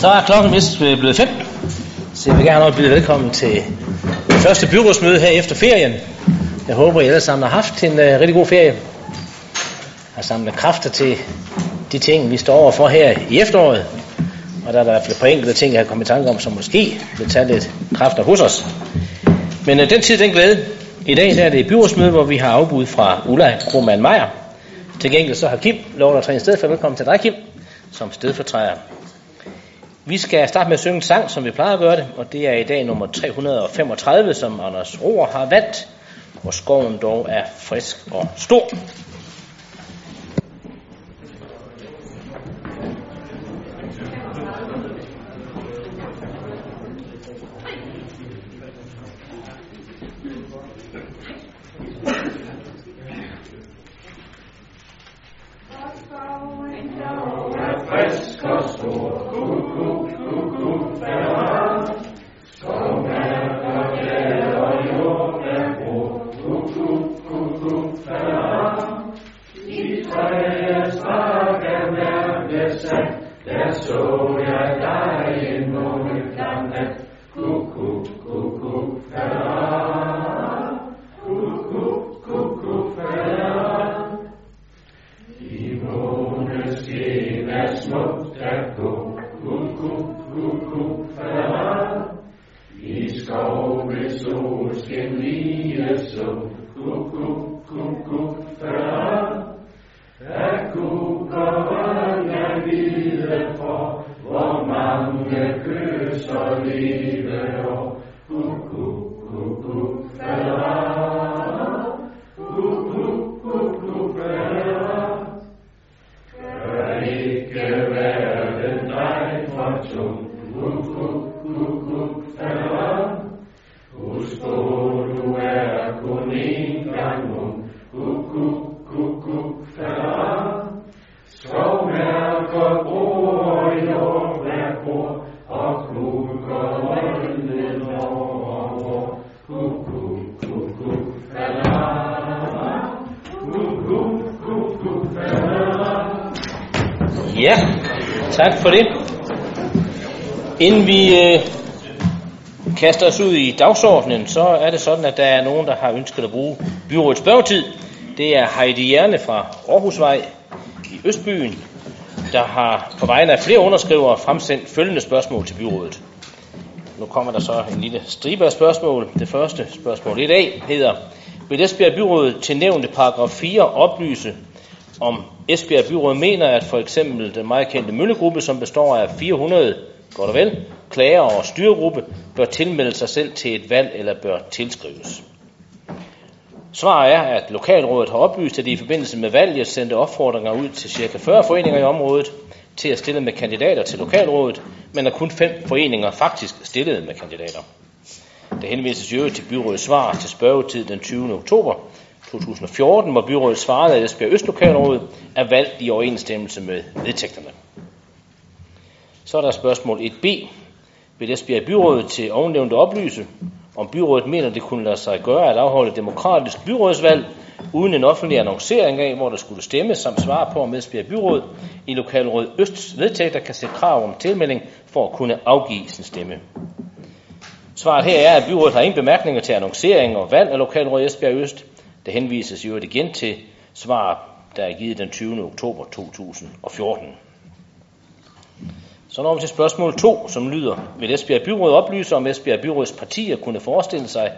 Så er klokken vist blevet fem, så jeg vil gerne byde velkommen til det første byrådsmøde her efter ferien. Jeg håber, I alle sammen har haft en uh, rigtig god ferie. Har samlet kræfter til de ting, vi står overfor her i efteråret. Og der er der i hvert fald et par enkelte ting, jeg har kommet i tanke om, som måske vil tage lidt kræfter hos os. Men uh, den tid, den glæde. I dag der er det byrådsmøde, hvor vi har afbud fra Ulla Krohmann Meier. Til gengæld så har Kim lovet at træne sted for velkommen til dig, Kim, som stedfortræder. Vi skal starte med at synge en sang, som vi plejer at gøre det, og det er i dag nummer 335, som Anders Rohr har valgt, hvor skoven dog er frisk og stor. Cristo, tu, tu, Sovri solsken, vi är så, kuck, kuck, kuck, kuck, tak for det. Inden vi øh, kaster os ud i dagsordenen, så er det sådan, at der er nogen, der har ønsket at bruge byrådets spørgetid. Det er Heidi Jerne fra Aarhusvej i Østbyen, der har på vegne af flere underskrivere fremsendt følgende spørgsmål til byrådet. Nu kommer der så en lille stribe af spørgsmål. Det første spørgsmål i dag hedder, vil Esbjerg Byrådet til nævnte paragraf 4 oplyse, om Esbjerg Byråd mener, at for eksempel den meget kendte Møllegruppe, som består af 400, godt og vel, klager og styregruppe, bør tilmelde sig selv til et valg eller bør tilskrives. Svaret er, at lokalrådet har oplyst, at de i forbindelse med valget sendte opfordringer ud til ca. 40 foreninger i området til at stille med kandidater til lokalrådet, men at kun fem foreninger faktisk stillede med kandidater. Der henvises jo til byrådets svar til spørgetid den 20. oktober 2014, hvor byrådet svarede, at Esbjerg Østlokalråd er valgt i overensstemmelse med vedtægterne. Så er der spørgsmål 1b. Vil Esbjerg Byrådet til ovennævnte oplyse, om byrådet mener, det kunne lade sig gøre at afholde demokratisk byrådsvalg uden en offentlig annoncering af, hvor der skulle stemmes, samt svare på, om Esbjerg Byråd i Lokalråd Østs vedtægter kan sætte krav om tilmelding for at kunne afgive sin stemme. Svaret her er, at byrådet har ingen bemærkninger til annoncering og valg af Lokalråd Esbjerg Øst. Der henvises jo igen til svar, der er givet den 20. oktober 2014. Så når vi til spørgsmål 2, som lyder, vil Esbjerg Byråd oplyse, om Esbjerg Byråds partier kunne forestille sig,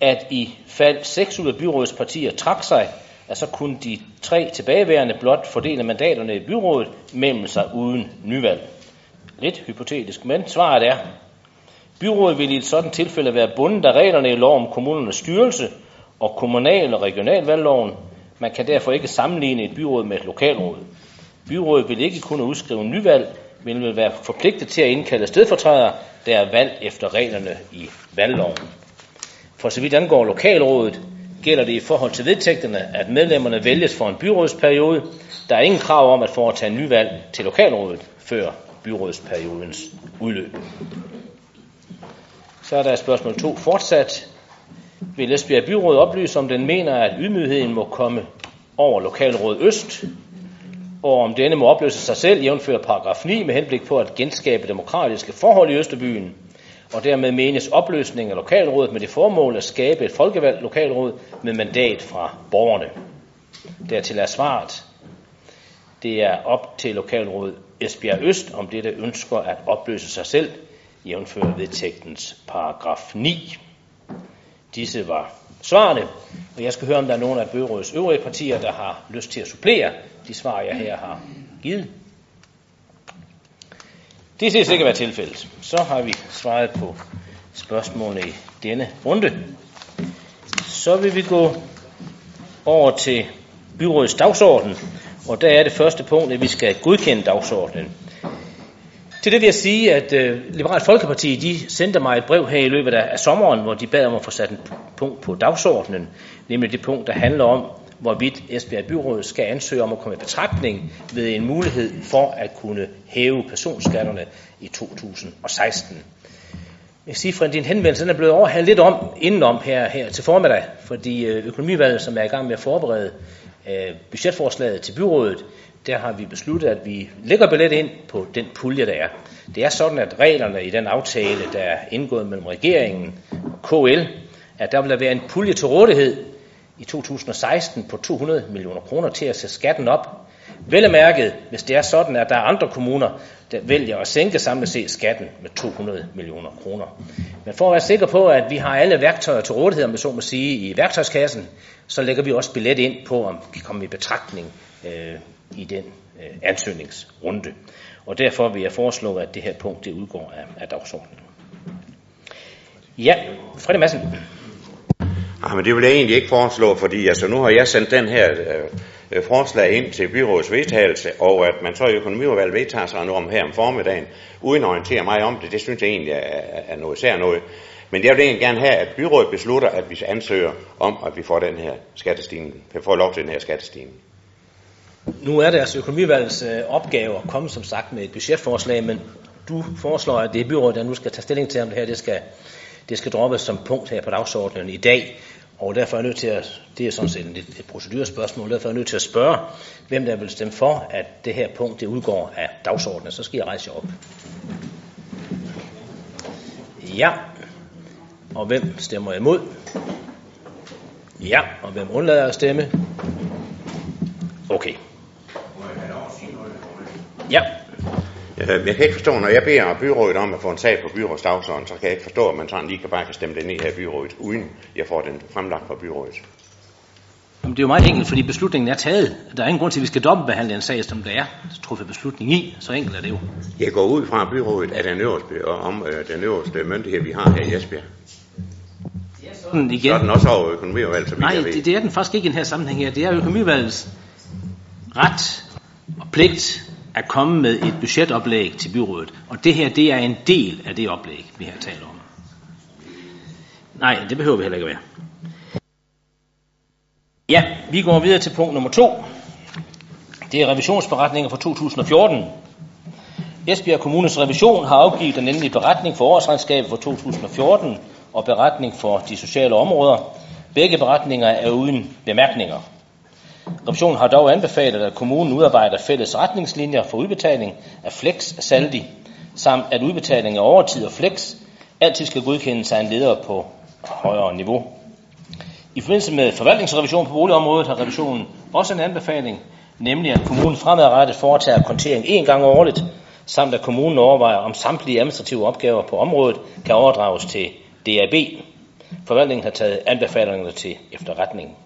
at i fald 6 ud af byrådets partier trak sig, at så kunne de tre tilbageværende blot fordele mandaterne i byrådet mellem sig uden nyvalg. Lidt hypotetisk, men svaret er, byrådet vil i et sådan tilfælde være bundet af reglerne i lov om kommunernes styrelse og kommunal- og regionalvalgloven. Man kan derfor ikke sammenligne et byråd med et lokalråd. Byrådet vil ikke kunne udskrive nyvalg, men vil være forpligtet til at indkalde stedfortrædere, der er valgt efter reglerne i valgloven. For så vidt angår lokalrådet, gælder det i forhold til vedtægterne, at medlemmerne vælges for en byrådsperiode. Der er ingen krav om at foretage nyvalg til lokalrådet før byrådsperiodens udløb. Så er der spørgsmål 2 fortsat. Vil Esbjerg Byråd oplyse, om den mener, at ydmygheden må komme over Lokalråd Øst, og om denne må opløse sig selv, jævnfører paragraf 9, med henblik på at genskabe demokratiske forhold i Østerbyen, og dermed menes opløsning af lokalrådet med det formål at skabe et folkevalgt lokalråd med mandat fra borgerne. Dertil er svaret, det er op til lokalrådet Esbjerg Øst, om dette ønsker at opløse sig selv, jævnfører vedtægtens paragraf 9. Disse var svarene, og jeg skal høre, om der er nogen af byrådets øvrige partier, der har lyst til at supplere de svar, jeg her har givet. Det ses ikke at være tilfældet. Så har vi svaret på spørgsmålene i denne runde. Så vil vi gå over til byrådets dagsorden, og der er det første punkt, at vi skal godkende dagsordenen. Til det vil jeg sige, at øh, Liberalt Folkeparti de sendte mig et brev her i løbet af, af sommeren, hvor de bad om at få sat en punkt på dagsordenen, nemlig det punkt, der handler om, hvorvidt Esbjerg Byråd skal ansøge om at komme i betragtning ved en mulighed for at kunne hæve personskatterne i 2016. Jeg siger, at din henvendelse er blevet overhalet lidt om indenom her, her til formiddag, fordi øh, økonomivalget, som er i gang med at forberede øh, budgetforslaget til byrådet, der har vi besluttet, at vi lægger billet ind på den pulje, der er. Det er sådan, at reglerne i den aftale, der er indgået mellem regeringen og KL, at der vil være en pulje til rådighed i 2016 på 200 millioner kroner til at sætte skatten op. Vel mærket, hvis det er sådan, at der er andre kommuner, der vælger at sænke samlet set skatten med 200 millioner kroner. Men for at være sikker på, at vi har alle værktøjer til rådighed, om jeg så må sige, i værktøjskassen, så lægger vi også billet ind på, om vi kommer i betragtning øh, i den øh, ansøgningsrunde. Og derfor vil jeg foreslå, at det her punkt det udgår af, af dagsordenen. Ja, Frede Madsen. Ja, men det vil jeg egentlig ikke foreslå, fordi altså, nu har jeg sendt den her øh, øh, forslag ind til byrådets vedtagelse, og at man så i økonomiudvalget vedtager sig noget om her om formiddagen, uden at orientere mig om det, det synes jeg egentlig er, er noget sær noget. Men jeg vil egentlig gerne have, at byrådet beslutter, at vi ansøger om, at vi får den her skattestigning, får lov til den her skattestigning. Nu er det altså økonomivalgets øh, opgave at komme som sagt med et budgetforslag, men du foreslår, at det er byrådet, der nu skal tage stilling til, om det her det skal, det skal droppes som punkt her på dagsordenen i dag. Og derfor er jeg nødt til at, det er sådan set et, et procedurspørgsmål, derfor er jeg nødt til at spørge, hvem der vil stemme for, at det her punkt det udgår af dagsordenen. Så skal jeg rejse jer op. Ja. Og hvem stemmer imod? Ja. Og hvem undlader at stemme? Okay. Ja. Jeg kan ikke forstå, når jeg beder byrådet om at få en sag på byrådets dagsorden, så kan jeg ikke forstå, at man sådan lige kan bare kan stemme det ned her i byrådet, uden jeg får den fremlagt fra byrådet. Jamen, det er jo meget enkelt, fordi beslutningen er taget. Der er ingen grund til, at vi skal dobbeltbehandle en sag, som der er truffet beslutning i. Så enkelt er det jo. Jeg går ud fra, byrådet er den øverste, om øh, den øverste myndighed, vi har her i Esbjerg. Sådan igen. Så er den også over økonomivalget, som Nej, det, det er den faktisk ikke i den her sammenhæng her. Det er økonomivalgets ret og pligt at komme med et budgetoplæg til byrådet. Og det her, det er en del af det oplæg, vi her taler om. Nej, det behøver vi heller ikke at være. Ja, vi går videre til punkt nummer to. Det er revisionsberetninger for 2014. Esbjerg Kommunes revision har afgivet den endelige beretning for årsregnskabet for 2014 og beretning for de sociale områder. Begge beretninger er uden bemærkninger. Revisionen har dog anbefalet, at kommunen udarbejder fælles retningslinjer for udbetaling af flex saldi, samt at udbetaling af overtid og flex altid skal godkendes af en leder på højere niveau. I forbindelse med forvaltningsrevision på boligområdet har revisionen også en anbefaling, nemlig at kommunen fremadrettet foretager kontering én gang årligt, samt at kommunen overvejer, om samtlige administrative opgaver på området kan overdrages til DAB. Forvaltningen har taget anbefalingerne til efterretning.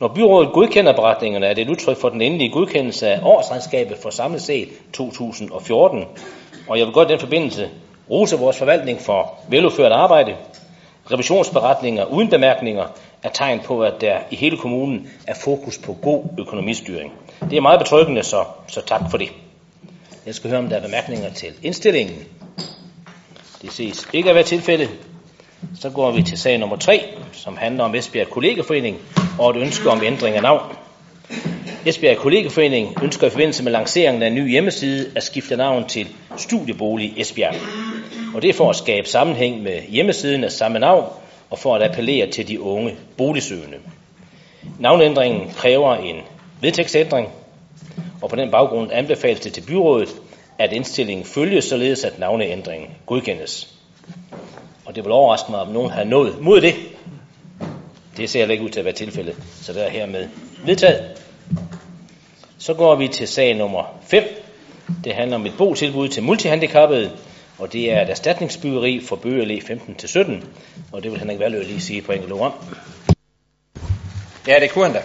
Når byrådet godkender beretningerne, er det et udtryk for den endelige godkendelse af årsregnskabet for samlet set 2014. Og jeg vil godt i den forbindelse rose vores forvaltning for veludført arbejde. Revisionsberetninger uden bemærkninger er tegn på, at der i hele kommunen er fokus på god økonomistyring. Det er meget betryggende, så, så tak for det. Jeg skal høre, om der er bemærkninger til indstillingen. Det ses ikke at være tilfældet. Så går vi til sag nummer 3, som handler om Esbjerg Kollegeforening og et ønske om ændring af navn. Esbjerg Kollegeforening ønsker i forbindelse med lanceringen af en ny hjemmeside at skifte navn til Studiebolig Esbjerg. Og det er for at skabe sammenhæng med hjemmesiden af samme navn og for at appellere til de unge boligsøgende. Navneændringen kræver en vedtægtsændring, og på den baggrund anbefales det til byrådet, at indstillingen følges således, at navneændringen godkendes. Og det vil overraske mig, om nogen har nået mod det. Det ser ikke ud til at være tilfældet, så det er hermed vedtaget. Så går vi til sag nummer 5. Det handler om et botilbud til multihandicappede, og det er et erstatningsbyggeri for Bøgerlæ 15-17, og det vil Henrik Valø lige sige på enkelt ord om. Ja, det kunne han da.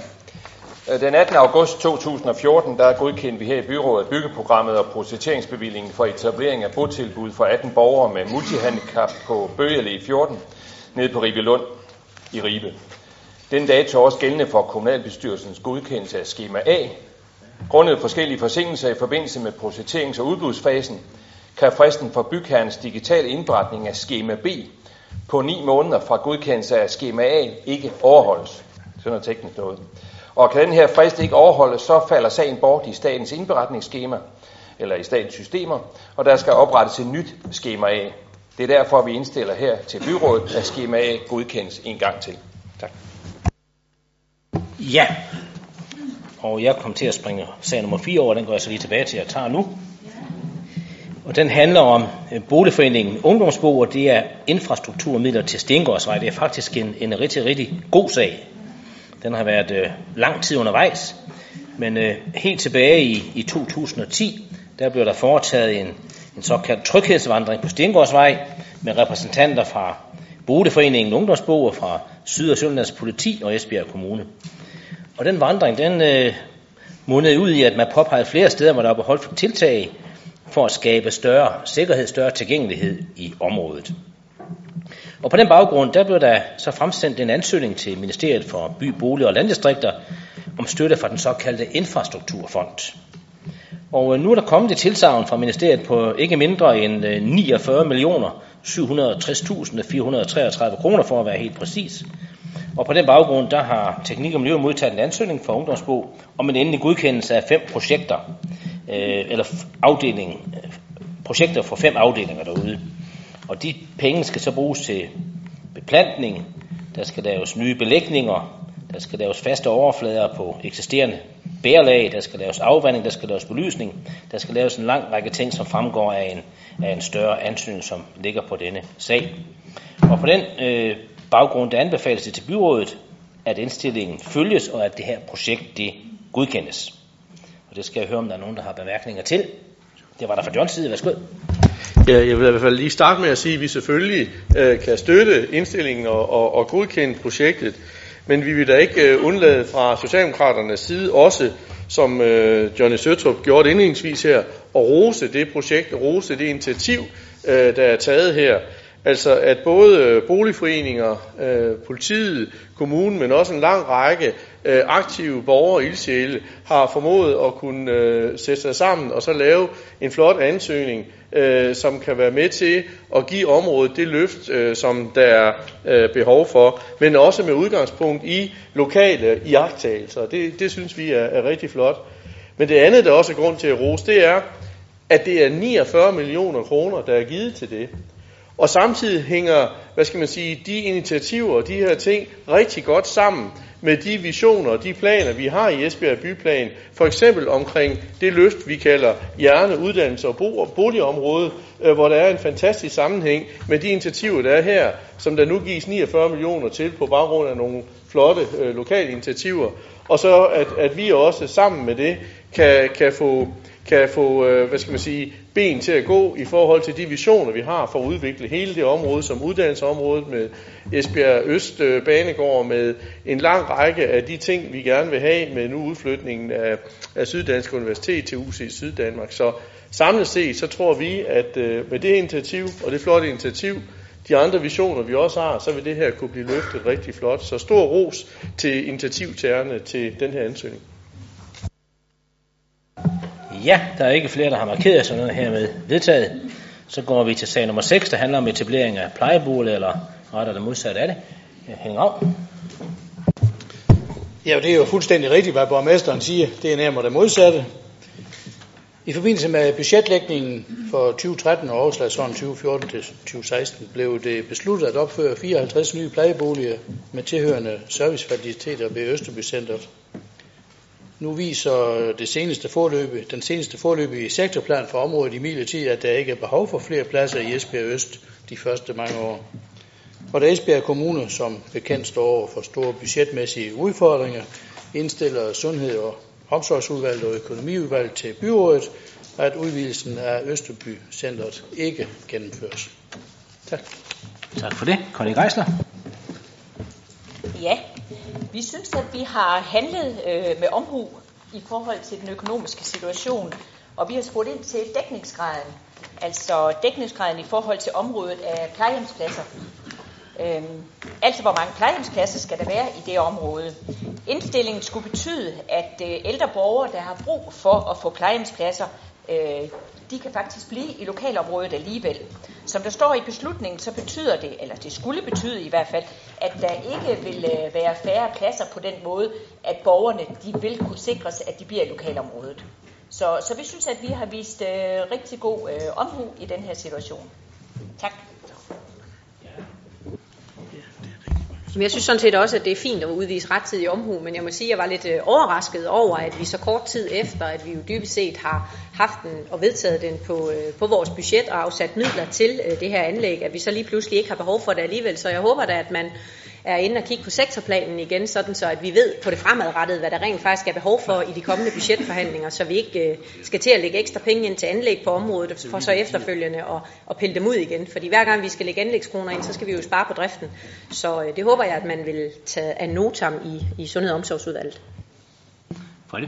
Øh, den 18. august 2014, der godkendte vi her i byrådet byggeprogrammet og projekteringsbevillingen for etablering af botilbud for 18 borgere med multihandicap på Bøgele 14 nede på Ribe Lund i Ribe. Den dato er også gældende for kommunalbestyrelsens godkendelse af skema A. Grundet forskellige forsinkelser i forbindelse med projekterings- og udbudsfasen, kan fristen for bygherrens digitale indberetning af skema B på 9 måneder fra godkendelse af skema A ikke overholdes. Sådan er teknisk noget. Og kan den her frist ikke overholdes, så falder sagen bort i statens indberetningsskema, eller i statens systemer, og der skal oprettes et nyt skema A. Det er derfor, vi indstiller her til byrådet, at skema A godkendes en gang til. Tak. Ja, og jeg kom til at springe sag nummer 4 over, den går jeg så lige tilbage til, at jeg tager nu. Og den handler om øh, boligforeningen Ungdomsbo, og det er infrastrukturmidler til Stengårdsvej. Det er faktisk en, en rigtig, rigtig god sag. Den har været øh, lang tid undervejs, men øh, helt tilbage i, i 2010, der blev der foretaget en, en såkaldt tryghedsvandring på Stengårdsvej med repræsentanter fra Boligforeningen Ungdomsbo og fra Syd- og Sønderlands Politi og Esbjerg Kommune. Og den vandring, den øh, mundede ud i, at man påpegede flere steder, hvor der var behov for tiltag for at skabe større sikkerhed, større tilgængelighed i området. Og på den baggrund, der blev der så fremsendt en ansøgning til Ministeriet for By, Bolig og Landdistrikter om støtte fra den såkaldte infrastrukturfond. Og øh, nu er der kommet et tilsavn fra ministeriet på ikke mindre end øh, 49 millioner 760.433 kroner for at være helt præcis. Og på den baggrund, der har Teknik og Miljø modtaget en ansøgning fra Ungdomsbo om en endelig godkendelse af fem projekter, øh, eller afdeling, øh, projekter for fem afdelinger derude. Og de penge skal så bruges til beplantning, der skal laves nye belægninger, der skal laves faste overflader på eksisterende bærlag, der skal laves afvanding, der skal laves belysning, der skal laves en lang række ting, som fremgår af en, af en større ansøgning, som ligger på denne sag. Og på den øh, baggrund, der anbefales det til byrådet, at indstillingen følges, og at det her projekt det godkendes. Og det skal jeg høre, om der er nogen, der har bemærkninger til. Det var der fra Johns side. Værsgo. Ja, jeg vil i hvert fald lige starte med at sige, at vi selvfølgelig øh, kan støtte indstillingen og, og, og godkende projektet. Men vi vil da ikke øh, undlade fra Socialdemokraternes side også, som øh, Johnny Søtrup gjorde det indledningsvis her, at rose det projekt, rose det initiativ, øh, der er taget her. Altså at både øh, boligforeninger, øh, politiet, kommunen, men også en lang række øh, aktive borgere og ildsjæle har formået at kunne øh, sætte sig sammen og så lave en flot ansøgning, øh, som kan være med til at give området det løft, øh, som der er øh, behov for, men også med udgangspunkt i lokale iagttagelser. Det, det synes vi er, er rigtig flot. Men det andet, der også er grund til at rose, det er, at det er 49 millioner kroner, der er givet til det. Og samtidig hænger, hvad skal man sige, de initiativer og de her ting rigtig godt sammen med de visioner og de planer, vi har i Esbjerg Byplan, for eksempel omkring det løft, vi kalder hjerne, uddannelse og boligområde, øh, hvor der er en fantastisk sammenhæng med de initiativer, der er her, som der nu gives 49 millioner til på baggrund af nogle flotte øh, lokale initiativer, og så at, at vi også sammen med det kan, kan få kan få, øh, hvad skal man sige, ben til at gå i forhold til de visioner, vi har for at udvikle hele det område som uddannelsesområdet med Esbjerg Øst øh, Banegård, med en lang række af de ting, vi gerne vil have med nu udflytningen af, af Syddansk Universitet til UC Syddanmark. Så samlet set, så tror vi, at øh, med det initiativ og det flotte initiativ, de andre visioner, vi også har, så vil det her kunne blive løftet rigtig flot. Så stor ros til initiativtagerne til den her ansøgning. Ja, der er ikke flere, der har markeret sig noget hermed vedtaget. Så går vi til sag nummer 6, der handler om etablering af plejebolig, eller rettere det modsatte af det. Henning Rav. Ja, det er jo fuldstændig rigtigt, hvad borgmesteren siger. Det er nærmere det modsatte. I forbindelse med budgetlægningen for 2013 og overslagsåren 2014 til 2016 blev det besluttet at opføre 54 nye plejeboliger med tilhørende servicefaciliteter ved Østerbycentret. Nu viser det seneste forløb, den seneste forløb i sektorplan for området i midlertid, at der ikke er behov for flere pladser i Esbjerg Øst de første mange år. Og da Esbjerg Kommune som bekendt står over for store budgetmæssige udfordringer, indstiller Sundhed- og Omsorgsudvalget og Økonomiudvalget til byrådet, at udvidelsen af Østerby Centret ikke gennemføres. Tak. Tak for det. Conny Geisler. Ja, vi synes, at vi har handlet øh, med omhu i forhold til den økonomiske situation, og vi har spurgt ind til dækningsgraden, altså dækningsgraden i forhold til området af plejehjemspladser. Øhm, altså, hvor mange plejehjemspladser skal der være i det område? Indstillingen skulle betyde, at øh, ældre borgere, der har brug for at få plejehjemspladser, øh, de kan faktisk blive i lokalområdet alligevel. Som der står i beslutningen, så betyder det, eller det skulle betyde i hvert fald, at der ikke vil øh, være færre pladser på den måde, at borgerne de vil kunne sikres, at de bliver i lokalområdet. Så, så vi synes, at vi har vist øh, rigtig god øh, omhu i den her situation. Tak. Men jeg synes sådan set også, at det er fint at udvise rettidig omhu, men jeg må sige, at jeg var lidt øh, overrasket over, at vi så kort tid efter, at vi jo dybest set har haft den og vedtaget den på, øh, på vores budget og afsat midler til øh, det her anlæg, at vi så lige pludselig ikke har behov for det alligevel. Så jeg håber da, at man er inde og kigge på sektorplanen igen, sådan så at vi ved på det fremadrettede, hvad der rent faktisk er behov for i de kommende budgetforhandlinger, så vi ikke øh, skal til at lægge ekstra penge ind til anlæg på området, for så efterfølgende at, at pille dem ud igen. Fordi hver gang vi skal lægge anlægskroner ind, så skal vi jo spare på driften. Så øh, det håber jeg, at man vil tage af notam i, i Sundhed- og Omsorgsudvalget. Freddy.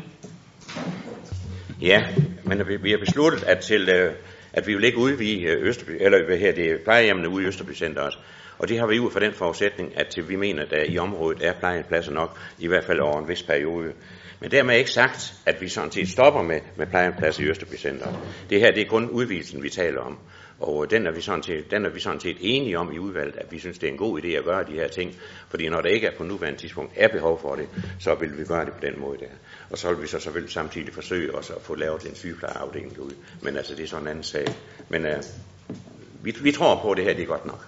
Ja, men vi, vi har besluttet, at, til, øh, at vi vil ikke udvide øh, Østerby, eller hvad her, det er plejehjemmene ude i Østerby Center også. Og det har vi ud fra den forudsætning, at vi mener, at der i området er plejehjemspladser nok, i hvert fald over en vis periode. Men dermed ikke sagt, at vi sådan set stopper med, med plejehjemspladser i Østerby Center. Det her det er kun udvidelsen, vi taler om. Og øh, den er, vi sådan set, den er vi sådan set enige om i udvalget, at vi synes, det er en god idé at gøre de her ting. Fordi når der ikke er på nuværende tidspunkt er behov for det, så vil vi gøre det på den måde der. Og så vil vi så selvfølgelig samtidig forsøge også at få lavet en sygeplejeafdeling derude. Men altså, det er sådan en anden sag. Men uh, vi, vi tror på, at det her det er godt nok.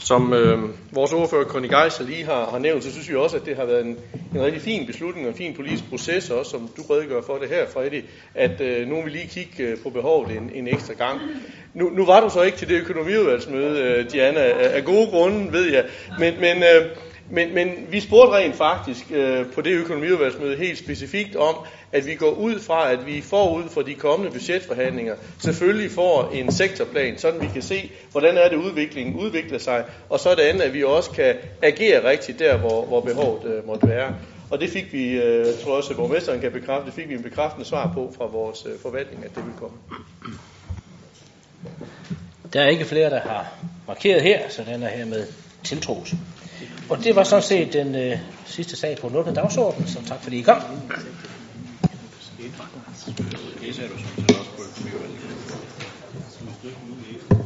Som øh, vores ordfører Conny Geisler lige har, har nævnt, så synes vi også, at det har været en, en rigtig fin beslutning og en fin politisk proces, også som du redegør for det her, Freddy, at øh, nu vil lige kigge øh, på behovet en, en ekstra gang. Nu, nu var du så ikke til det økonomiudvalgsmøde, øh, Diana, af, af gode grunde, ved jeg, men, men øh, men, men vi spurgte rent faktisk øh, på det økonomiudvalgsmøde helt specifikt om, at vi går ud fra, at vi forud for de kommende budgetforhandlinger selvfølgelig får en sektorplan, sådan vi kan se, hvordan er det udviklingen udvikler sig, og sådan at vi også kan agere rigtigt der, hvor, hvor behovet øh, måtte være. Og det fik vi, øh, tror også, at borgmesteren kan bekræfte, det fik vi en bekræftende svar på fra vores øh, forvaltning, at det vil komme. Der er ikke flere, der har markeret her, så den er hermed tiltros. Og det var sådan set den øh, sidste sag på den dagsorden, så tak fordi I kom. Det